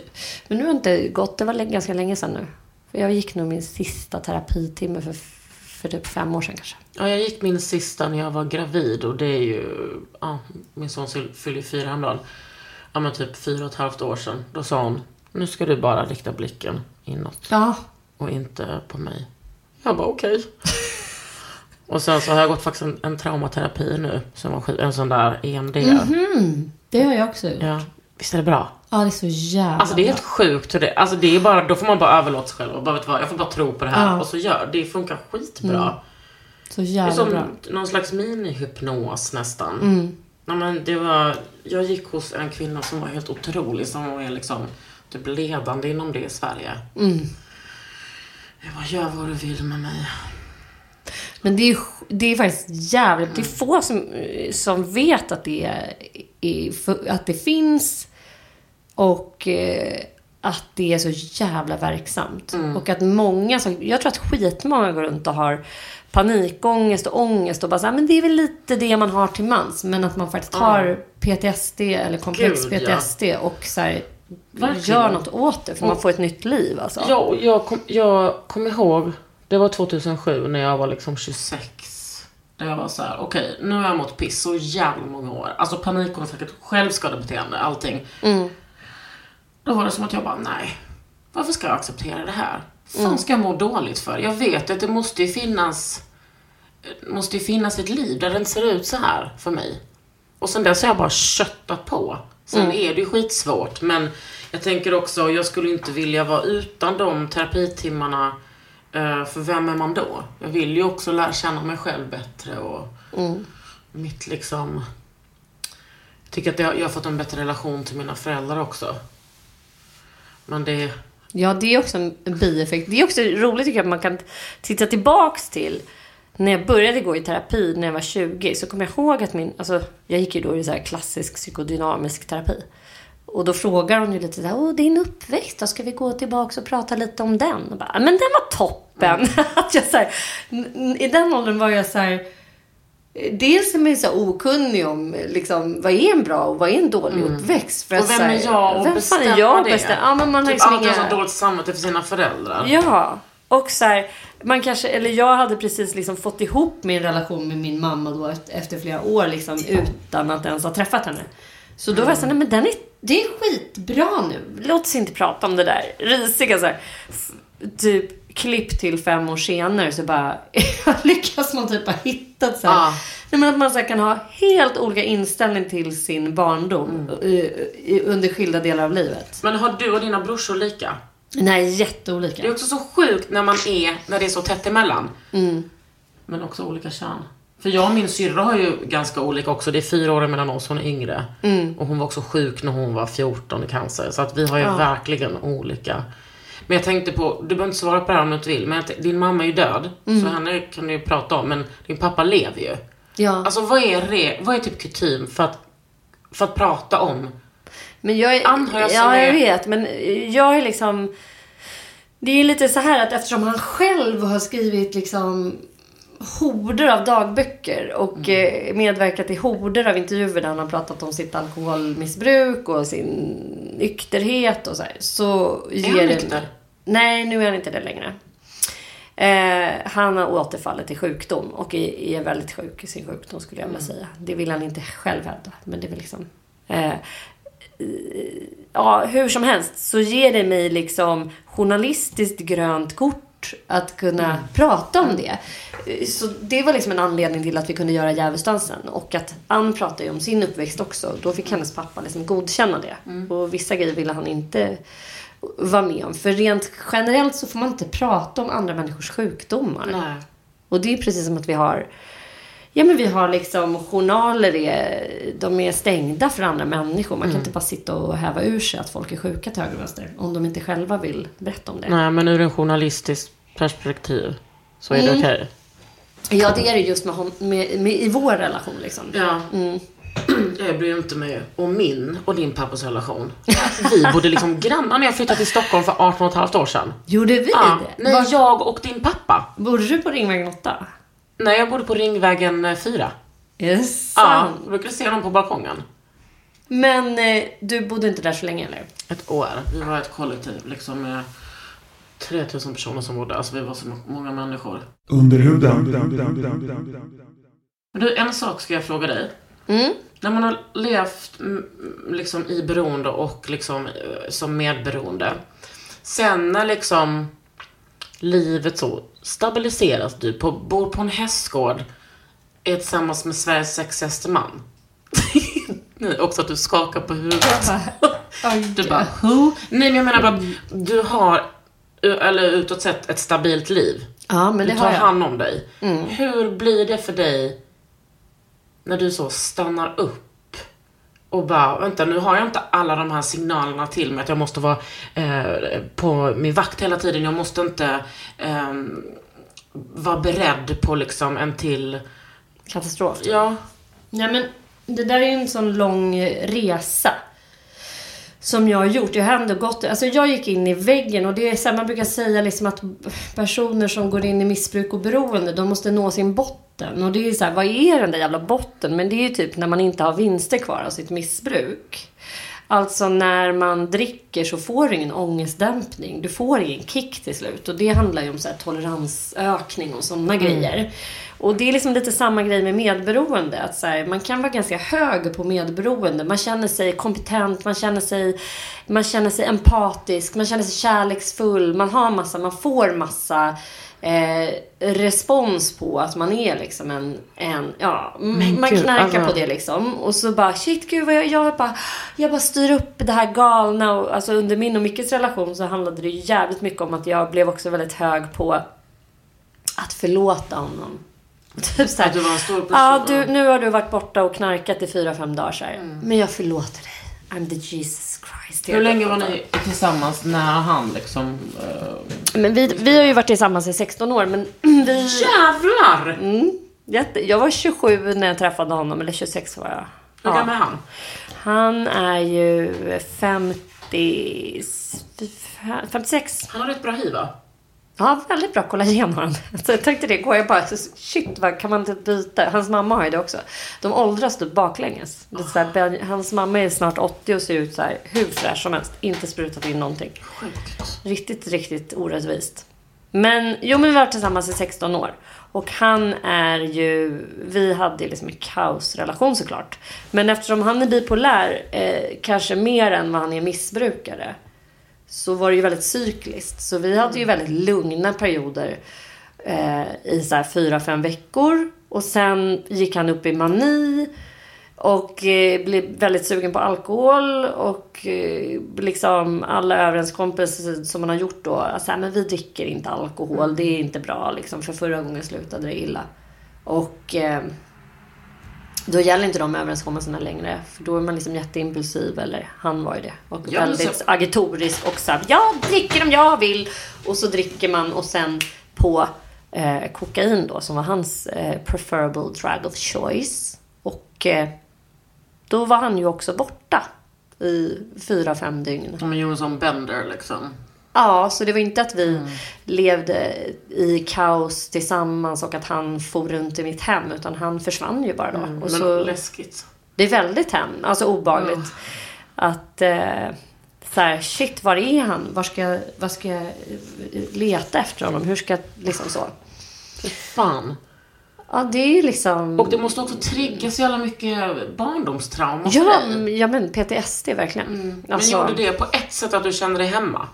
Speaker 5: men nu har det inte gått, det var ganska länge sedan nu. För jag gick nog min sista terapitimme för, för typ fem år sedan kanske.
Speaker 3: Ja, jag gick min sista när jag var gravid och det är ju, ja, min son fyll- fyller fyra häromdagen. Ja men typ fyra och ett halvt år sedan. Då sa hon, nu ska du bara rikta blicken inåt
Speaker 5: Ja.
Speaker 3: och inte på mig. Jag bara okej. och sen så har jag gått faktiskt en, en traumaterapi nu. Som var skit, en sån där E EMD.
Speaker 5: Det har jag också gjort.
Speaker 3: Ja, visst är det bra?
Speaker 5: Ja, det är så jävla
Speaker 3: Alltså det är
Speaker 5: bra.
Speaker 3: helt sjukt hur det, alltså det är bara, då får man bara överlåta sig själv och bara vet vad, jag får bara tro på det här
Speaker 5: Ja.
Speaker 3: och så gör det. funkar skitbra.
Speaker 5: Så
Speaker 3: Det är
Speaker 5: jävla
Speaker 3: som
Speaker 5: bra.
Speaker 3: någon slags minihypnos nästan.
Speaker 5: Mm.
Speaker 3: Ja, men det var, jag gick hos en kvinna som var helt otrolig, som var liksom typ ledande inom det i Sverige.
Speaker 5: Mm.
Speaker 3: Jag bara, gör vad du vill med mig.
Speaker 5: Men det är, det är faktiskt jävligt... Det är få som, som vet att det, är, att det finns och eh, att det är så jävla verksamt. Och att många som... Jag tror att skitmånga går runt och har panikångest och ångest och bara så här, men det är väl lite det man har till mans. Men att man faktiskt har PTSD eller komplex
Speaker 3: Gud, ja.
Speaker 5: PTSD och så här,
Speaker 3: Verkligen.
Speaker 5: gör något åt det. För man får ett nytt liv alltså.
Speaker 3: Ja, och jag kom, jag kom ihåg, det var 2007 när jag var liksom 26. Där jag var så här: okej, nu har jag mått piss så jävla många år. Alltså panikångest, säkert självskadebeteende, allting. Då var det som att jag bara, nej. Varför ska jag acceptera det här? fan ska jag må dåligt för? Jag vet att det måste ju finnas måste ju finnas ett liv där det inte ser ut så här för mig. Och sen dess har jag bara köttat på. Sen är det ju skitsvårt, men jag tänker också, jag skulle inte vilja vara utan de terapitimmarna. Eh, För vem är man då? Jag vill ju också lära känna mig själv bättre och mitt liksom... Jag tycker att jag, jag har fått en bättre relation till mina föräldrar också. Men det...
Speaker 5: Ja, det är också en bieffekt. Det är också roligt tycker jag att man kan titta tillbaks till när jag började gå i terapi när jag var 20 så kommer jag ihåg att min, alltså jag gick ju då i så här klassisk psykodynamisk terapi. Och då frågar hon ju lite såhär, åh din uppväxt då, ska vi gå tillbaks och prata lite om den? Och bara, men den var toppen! att jag så här, I den åldern var jag så här, Dels är man så okunnig om liksom, vad är en bra och vad är en dålig uppväxt. För
Speaker 3: Och vem är jag att
Speaker 5: vem fan
Speaker 3: bestämma
Speaker 5: är jag
Speaker 3: det?
Speaker 5: bestämma? Ja, men man
Speaker 3: typ
Speaker 5: liksom
Speaker 3: alltid
Speaker 5: inga...
Speaker 3: har så dåligt samvete för sina föräldrar.
Speaker 5: Ja, och så här, man kanske, eller jag hade precis liksom fått ihop min relation med min mamma då efter flera år liksom utan att ens ha träffat henne. Så då var jag såhär, nej men den är, det är skitbra nu. Låt oss inte prata om det där risiga så här. F- Typ klipp till fem år senare så bara lyckas man typ ha hittat så här.
Speaker 3: Ja.
Speaker 5: Nej, men att man så kan ha helt olika inställning till sin barndom i, under skilda delar av livet.
Speaker 3: Men har du och dina brorsor lika?
Speaker 5: Nej, jätteolika.
Speaker 3: Det är också så sjukt när man är, när det är så tätt emellan. Men också olika kön. För jag och min syrra har ju ganska olika också. Det är fyra år mellan oss, hon är yngre. Och hon var också sjuk när hon var 14 i cancer. Så att vi har ju verkligen olika. Men jag tänkte på, du behöver inte svara på det här om du inte vill. Men jag din mamma är ju död. Så henne kan du ju prata om. Men din pappa lever ju.
Speaker 5: Ja.
Speaker 3: Alltså vad är, re, vad är typ kutym för att, för att prata om?
Speaker 5: Men jag är,
Speaker 3: Anhöriga som
Speaker 5: Ja, jag
Speaker 3: är-
Speaker 5: vet. Men jag är liksom... Det är lite så här att eftersom han själv har skrivit liksom horder av dagböcker och
Speaker 3: Mm.
Speaker 5: eh, medverkat i horder av intervjuer där han har pratat om sitt alkoholmissbruk och sin nykterhet och så här. Så
Speaker 3: han
Speaker 5: ger det...
Speaker 3: nykter?
Speaker 5: Nej, nu är han inte det längre. Eh, han har återfallit i sjukdom och är, är väldigt sjuk i sin sjukdom skulle jag vilja säga. Det vill han inte själv hävda. Men det är väl liksom... Eh, ja, hur som helst så ger det mig liksom journalistiskt grönt kort att kunna prata om det. Så det var liksom en anledning till att vi kunde göra Djävulsdansen. Och att Ann pratade ju om sin uppväxt också. Då fick hennes pappa liksom godkänna det. Och vissa grejer ville han inte vara med om. För rent generellt så får man inte prata om andra människors sjukdomar.
Speaker 3: Nej.
Speaker 5: Och det är precis som att vi har Ja men vi har liksom journaler, är, de är stängda för andra människor. Man kan inte bara sitta och häva ur sig att folk är sjuka till höger och vänster. Om de inte själva vill berätta om det.
Speaker 3: Nej, men ur en journalistisk perspektiv så är det okej.
Speaker 5: Ja det är det just med, hon, med, med, i vår relation liksom.
Speaker 3: Ja. Jag bryr inte mig om min och din pappas relation. Vi bodde liksom grannar när jag flyttade till Stockholm för 18 och ett halvt år sedan.
Speaker 5: Gjorde vi
Speaker 3: Ja,
Speaker 5: det?
Speaker 3: nej,
Speaker 5: Var,
Speaker 3: jag och din pappa.
Speaker 5: Bodde du på Ringvägen 8?
Speaker 3: Nej, jag bodde på Ringvägen eh, 4.
Speaker 5: Är det
Speaker 3: Ja,
Speaker 5: sant?
Speaker 3: jag brukade se dem på balkongen.
Speaker 5: Men eh, du bodde inte där så länge eller?
Speaker 3: Ett år. Vi var ett kollektiv liksom med 3000 personer som bodde. Alltså vi var så många människor.
Speaker 7: Under huden.
Speaker 3: Men du, en sak ska jag fråga dig.
Speaker 5: Mm.
Speaker 3: När man har levt liksom i beroende och liksom eh, som medberoende. Sen när liksom livet så stabiliseras, du på, bor på en hästgård, är tillsammans med Sveriges sexigaste man. Nej, också att du skakar på huvudet. Du bara, who? Nej men jag menar bara, du har, eller utåt sett, ett stabilt liv.
Speaker 5: Ja, men
Speaker 3: Du
Speaker 5: det
Speaker 3: tar
Speaker 5: har jag.
Speaker 3: hand om dig. Hur blir det för dig när du så stannar upp och bara, vänta nu har jag inte alla de här signalerna till mig att jag måste vara eh, på min vakt hela tiden. Jag måste inte eh, vara beredd på liksom en till,
Speaker 5: Katastrof.
Speaker 3: ja,
Speaker 5: Nej men det där är ju en sån lång resa. Som jag har gjort. Jag har ändå gått, alltså jag gick in i väggen och det är så här, man brukar säga liksom att personer som går in i missbruk och beroende, de måste nå sin botten. Och det är så här, vad är den där jävla botten? Men det är ju typ när man inte har vinster kvar av sitt missbruk. Alltså när man dricker så får du ingen ångestdämpning. Du får ingen kick till slut. Och det handlar ju om så här toleransökning och sådana grejer. Och det är liksom lite samma grej med medberoende. Att så här, man kan vara ganska hög på medberoende. Man känner sig kompetent, man känner sig, man känner sig empatisk, man känner sig kärleksfull. Man har massa, man får massa eh, respons på att man är liksom en, en ja, m- man
Speaker 3: gud,
Speaker 5: knarkar
Speaker 3: alltså.
Speaker 5: på det liksom. Och så bara, shit gud vad jag, jag bara, jag bara styr upp det här galna. Och, alltså under min och Mickes relation så handlade det jävligt mycket om att jag blev också väldigt hög på att förlåta honom. Typ såhär,
Speaker 3: Att du var en stor person,
Speaker 5: Ja, du, nu har du varit borta och knarkat i fyra, fem dagar så här. Men jag förlåter dig. I'm the Jesus Christ.
Speaker 3: Hur länge var ni tillsammans när han liksom... eh,
Speaker 5: Men vi, vi har ju varit tillsammans i 16 år, men vi...
Speaker 3: Jävlar!
Speaker 5: Mm, jätte, jag var 27 när jag träffade honom, eller 26 var jag.
Speaker 3: Hur gammal är han?
Speaker 5: Han är ju 50... 56.
Speaker 3: Han har rätt bra hiv va?
Speaker 5: Ja, väldigt bra kollagen har han. Så jag tänkte det går jag bara, shit vad kan man inte byta? Hans mamma har ju det också. De åldras typ baklänges. Det så här, Ben- hans mamma är snart 80 och ser ut så här hur fräsch som helst. Inte sprutat in någonting. Riktigt, riktigt orättvist. Men jo, men vi har varit tillsammans i 16 år. Och han är ju, vi hade liksom en kaosrelation såklart. Men eftersom han är bipolär, eh, kanske mer än vad han är missbrukare så var det ju väldigt cykliskt. Så vi hade ju väldigt lugna perioder eh, i så här fyra, fem veckor. Och sen gick han upp i mani och eh, blev väldigt sugen på alkohol. Och eh, liksom alla överenskommelser som man har gjort då. Alltså, men vi dricker inte alkohol, det är inte bra liksom. För förra gången slutade det illa. Och eh, då gäller inte de överenskommelserna längre. För då är man liksom jätteimpulsiv, eller han var ju det. Och
Speaker 3: Ja,
Speaker 5: väldigt
Speaker 3: så-
Speaker 5: agitorisk och så här, jag dricker om jag vill. Och så dricker man och sen på eh, kokain då, som var hans eh, preferable drug of choice. Och eh, då var han ju också borta i fyra, fem dygn.
Speaker 3: Som en Jonsson Bender liksom.
Speaker 5: Ja, så det var inte att vi
Speaker 3: Mm.
Speaker 5: levde i kaos tillsammans och att han for runt i mitt hem. Utan han försvann ju bara då. och
Speaker 3: Mm, Men
Speaker 5: så,
Speaker 3: läskigt.
Speaker 5: det är väldigt hem, alltså obagligt. Att eh, så här, shit, var är han? Var ska, jag- var ska jag eh, leta efter honom? Hur ska jag, liksom så.
Speaker 3: Fan.
Speaker 5: Ja, det är liksom...
Speaker 3: Och det måste också trigga så jävla mycket barndomstrauma
Speaker 5: Ja, men- ja, men PTSD verkligen.
Speaker 3: Men
Speaker 5: Alltså,
Speaker 3: gjorde det på ett sätt att du kände dig hemma?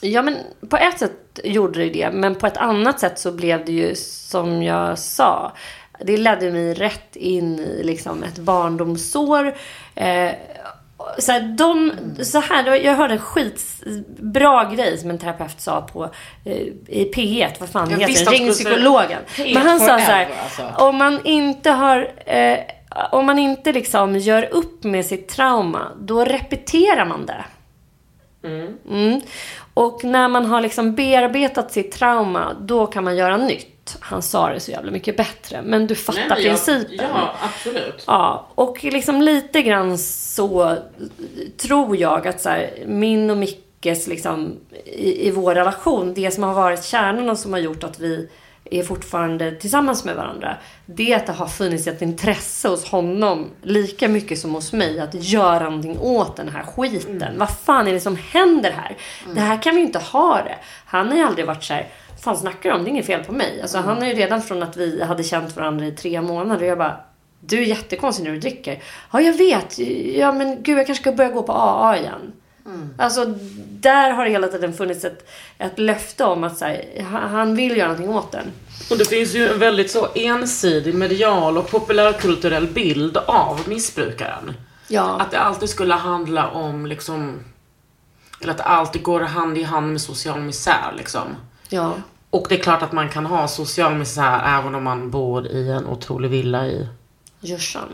Speaker 5: Ja, men på ett sätt gjorde det det. Men på ett annat sätt så blev det ju som jag sa. Det ledde mig rätt in i liksom ett barndomsår. Eh, så här, de, så här, jag hörde en skitbra grej som en terapeut sa på eh, i P1. Vad fan
Speaker 3: Jag
Speaker 5: heter den? Ring psykologen.
Speaker 3: P1
Speaker 5: Men han sa så här.
Speaker 3: alltså.
Speaker 5: Om man inte har... Eh, om man inte liksom gör upp med sitt trauma, då repeterar man det. Mm. Och när man har liksom bearbetat sitt trauma, då kan man göra nytt. Han sa det så jävla mycket bättre. Men du fattar
Speaker 3: Nej, jag-
Speaker 5: principen.
Speaker 3: Ja, absolut.
Speaker 5: Ja, och liksom lite grann så tror jag att så här, min och Mickes liksom i, i vår relation, det som har varit kärnan och som har gjort att vi är fortfarande tillsammans med varandra. Det är att det har funnits ett intresse hos honom lika mycket som hos mig att göra någonting åt den här skiten. Vad fan är det som händer här? Det här kan vi inte ha det. Han har ju aldrig varit så här, fan snackar du om? Det är inget fel på mig. Alltså han har ju redan från att vi hade känt varandra i tre månader och jag bara du är jättekonstig när du dricker. Ja, jag vet. Ja, men gud, jag kanske ska börja gå på AA igen. Alltså, där har det hela tiden funnits ett, ett löfte om att så här, han vill göra någonting åt den.
Speaker 3: Och det finns ju en väldigt så ensidig medial och populärkulturell bild av missbrukaren.
Speaker 5: Ja.
Speaker 3: Att det alltid skulle handla om liksom, eller att det alltid går hand i hand med social misär liksom.
Speaker 5: Ja.
Speaker 3: Och det är klart att man kan ha social misär även om man bor i en otrolig villa i
Speaker 5: Djursan.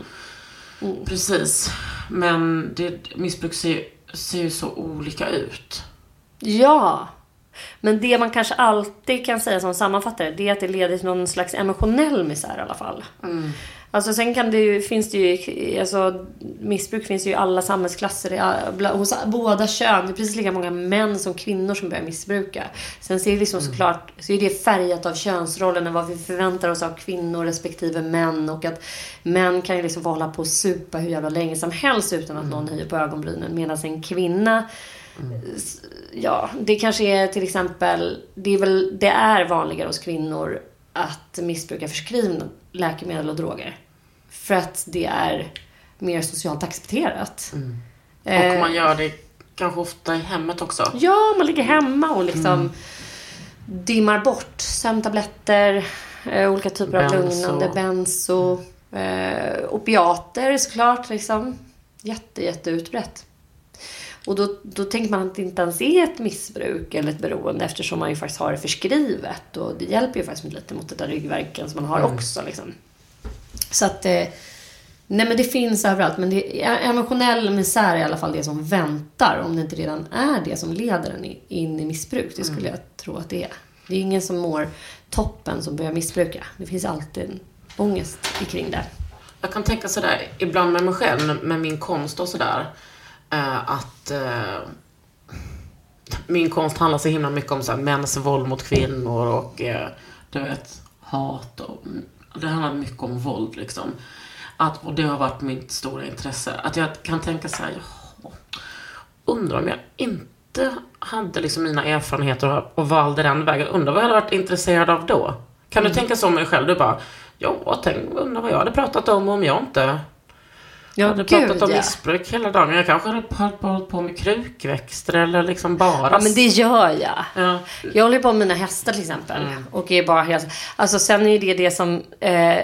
Speaker 3: Precis. Men det, missbruk ser, ju- ser ju så olika ut.
Speaker 5: Ja. Men det man kanske alltid kan säga som sammanfattare, det är att det leder till någon slags emotionell misär i alla fall. Alltså sen kan det ju, finns det ju, alltså missbruk finns ju i alla samhällsklasser, hos båda kön. Det är precis lika många män som kvinnor som börjar missbruka. Sen ser det liksom såklart, så är det färgat av könsrollen och vad vi förväntar oss av kvinnor respektive män. Och att män kan ju liksom få hålla på och supa hur jävla länge som helst utan att någon höjer på ögonbrynen. Medan en kvinna Ja, det kanske är till exempel, det är väl, det är vanligare hos kvinnor att missbruka förskrivna läkemedel och droger. För att det är mer socialt accepterat. Eh,
Speaker 3: Och man gör det kanske ofta i hemmet också.
Speaker 5: Ja, man ligger hemma och liksom dimmar bort sömntabletter, eh, olika typer av
Speaker 3: Benzo.
Speaker 5: lugnande, benzo, eh, opiater såklart liksom. Jätte, jätte utbrett. Och då, då tänker man att det inte ens är ett missbruk eller ett beroende eftersom man ju faktiskt har det förskrivet. Och det hjälper ju faktiskt lite mot den där ryggvärken som man har också. Liksom. Så att, eh, nej men det finns överallt. Men det, emotionell misär är i alla fall det som väntar. Om det inte redan är det som leder en in i missbruk. Det skulle jag tro att det är. Det är ingen som mår toppen som börjar missbruka. Det finns alltid en ångest kring det.
Speaker 3: Jag kan tänka sådär ibland med mig själv, med min konst och sådär. Eh, att eh, min konst handlar så himla mycket om så här, mäns våld mot kvinnor och eh, du vet, hat. Och, det handlar mycket om våld liksom. Att, och det har varit mitt stora intresse. Att jag kan tänka så här, jaha, undrar om jag inte hade liksom mina erfarenheter och, valde den vägen. Undrar vad jag hade varit intresserad av då? Kan du tänka så om dig själv? Du bara, ja, tänk, undrar vad jag hade pratat om om jag inte
Speaker 5: Ja,
Speaker 3: hade pratat
Speaker 5: gud,
Speaker 3: om
Speaker 5: ja.
Speaker 3: missbruk hela dagen. Jag kanske hade hållit på, med krukväxter eller liksom bara...
Speaker 5: Ja, men det gör jag.
Speaker 3: Ja.
Speaker 5: Jag håller på med mina hästar till exempel. Och är bara helt... Alltså sen är det det som... Eh,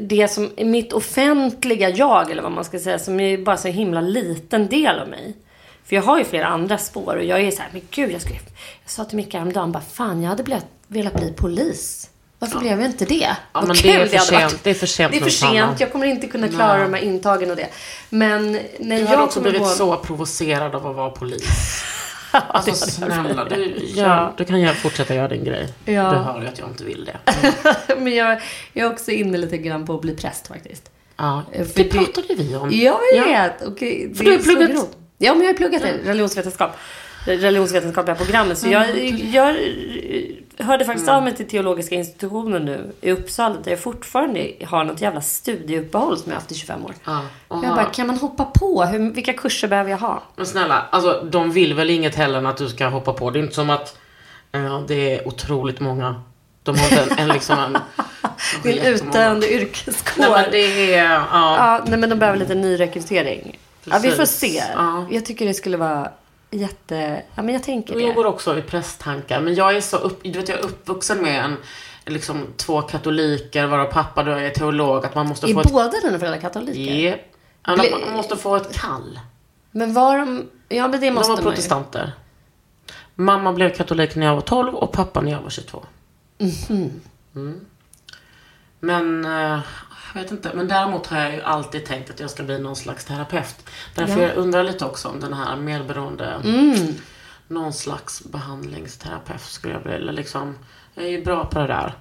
Speaker 5: det som är mitt offentliga jag, eller vad man ska säga, som är bara så himla liten del av mig. För jag har ju flera andra spår och jag är så här, men gud, jag, ska, jag sa till Micke häromdagen, bara fan, jag hade velat bli polis. Varför blev jag inte det? Vad
Speaker 3: men
Speaker 5: kul
Speaker 3: det är för
Speaker 5: hade
Speaker 3: sent.
Speaker 5: varit.
Speaker 3: Det är för sent
Speaker 5: Det är för sent. Jag kommer inte kunna klara
Speaker 3: Nej.
Speaker 5: de här intagen och det. Men när
Speaker 3: Du
Speaker 5: jag
Speaker 3: hade också blivit
Speaker 5: gå-
Speaker 3: så provocerad av att vara polis. Alltså snälla, du, gör,
Speaker 5: Ja.
Speaker 3: du kan göra, fortsätta göra din grej.
Speaker 5: Ja.
Speaker 3: Du hör ju att jag inte vill det.
Speaker 5: Men jag, jag är också inne lite grann på att bli präst faktiskt.
Speaker 3: Ja,
Speaker 5: För
Speaker 3: det
Speaker 5: det-
Speaker 3: pratade vi om.
Speaker 5: Jag
Speaker 3: Ja.
Speaker 5: vet. Okej, det
Speaker 3: För du har pluggat-
Speaker 5: grovt. Ja, men jag har pluggat det, religionsvetenskap. Religionsvetenskapliga programmet. Så jag, jag hörde faktiskt
Speaker 3: Mm.
Speaker 5: av mig till teologiska institutionen nu i Uppsala där jag fortfarande har något jävla studieuppehåll som jag haft i 25 år.
Speaker 3: Och
Speaker 5: Jag bara, kan man hoppa på? Hur, vilka kurser behöver jag ha?
Speaker 3: Men snälla, alltså de vill väl inget heller än att du ska hoppa på. Det är inte som att ja, det är otroligt många. De har inte en, en liksom en... Jättemånga.
Speaker 5: utdöende yrkeskår.
Speaker 3: Nej men det är, ja.
Speaker 5: Ja, nej, men de behöver lite nyrekrytering. Ja, vi får se.
Speaker 3: Ja.
Speaker 5: Jag tycker det skulle vara jätte... Ja, men jag tänker
Speaker 3: Och jag går
Speaker 5: det.
Speaker 3: också i prästtankar. Men jag är så upp, du vet, jag är uppvuxen med en, liksom två katoliker, varav pappa då är teolog. Att man måste
Speaker 5: Är
Speaker 3: få ett...
Speaker 5: båda dina föräldrar katoliker?
Speaker 3: Yep. Att
Speaker 5: Ble-
Speaker 3: man måste få ett kall.
Speaker 5: Men var de... Ja, men det
Speaker 3: De
Speaker 5: måste
Speaker 3: var
Speaker 5: man ju.
Speaker 3: protestanter. Mamma blev katolik när jag var 12 och pappa när jag var 22.
Speaker 5: Mhm.
Speaker 3: Mm. Men, eh, jag vet inte. Men däremot har jag ju alltid tänkt att jag ska bli någon slags terapeut. Därför
Speaker 5: Ja.
Speaker 3: jag undrar lite också om den här medberoende,
Speaker 5: Mm.
Speaker 3: någon slags behandlingsterapeut skulle jag bli. Eller liksom, jag är ju bra på det där.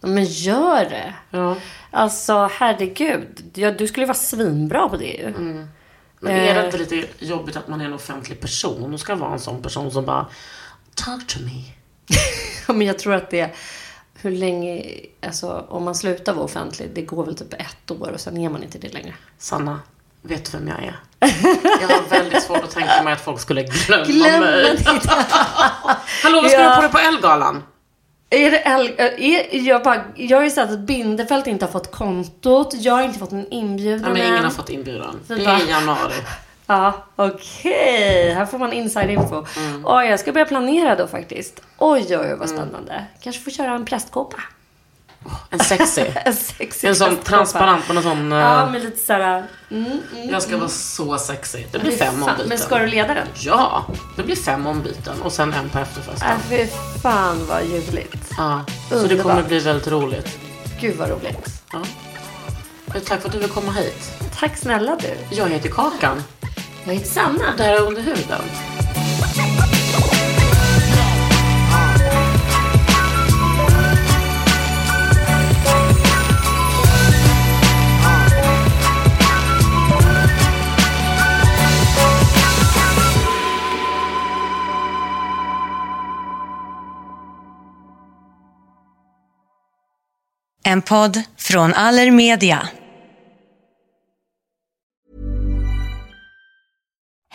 Speaker 5: Men gör det.
Speaker 3: Ja.
Speaker 5: Alltså herregud. Ja, du skulle ju vara svinbra på det ju.
Speaker 3: Men är det
Speaker 5: Eh.
Speaker 3: inte lite jobbigt att man är en offentlig person och ska vara en sån person som bara Talk to me.
Speaker 5: Ja, men jag tror att det... Hur länge... Alltså om man slutar vara offentlig, det går väl typ ett år och sen är man inte det längre.
Speaker 3: Sanna, vet du vem jag är? Jag har väldigt svårt att tänka mig att folk skulle glömma,
Speaker 5: Glöm
Speaker 3: mig. Hallå, vad ska
Speaker 5: Ja.
Speaker 3: du på dig på Elgalan?
Speaker 5: Är det El- är, jag, bara, jag har ju sett att Bindefält inte har fått kontot. Jag har inte fått en inbjudan
Speaker 3: Ja, men ingen har fått inbjudan. Det är i januari.
Speaker 5: Ja, okej. Här får man inside info.
Speaker 3: Mm.
Speaker 5: Oj, jag ska börja planera då faktiskt. Oj, oj, oj vad spännande. Kanske får köra en prästkåpa.
Speaker 3: En sexy.
Speaker 5: En sexig
Speaker 3: En sån transparent med en sån... eh,
Speaker 5: Ja, med lite såhär... Mm, mm.
Speaker 3: Jag ska vara så sexy. Det blir fem
Speaker 5: Fan,
Speaker 3: ombyten.
Speaker 5: Men ska du leda den?
Speaker 3: Ja, det blir fem ombyten och sen en på efterfesten.
Speaker 5: Äh, fy fan vad ljuvligt.
Speaker 3: Ja, så det kommer bli väldigt roligt.
Speaker 5: Gud vad roligt.
Speaker 3: Ja. Eh, Tack för att du vill komma hit.
Speaker 5: Tack snälla du.
Speaker 3: Jag heter Kakan.
Speaker 5: Jag heter Sanna.
Speaker 3: Det här är Under huden.
Speaker 7: En podd från Allermedia.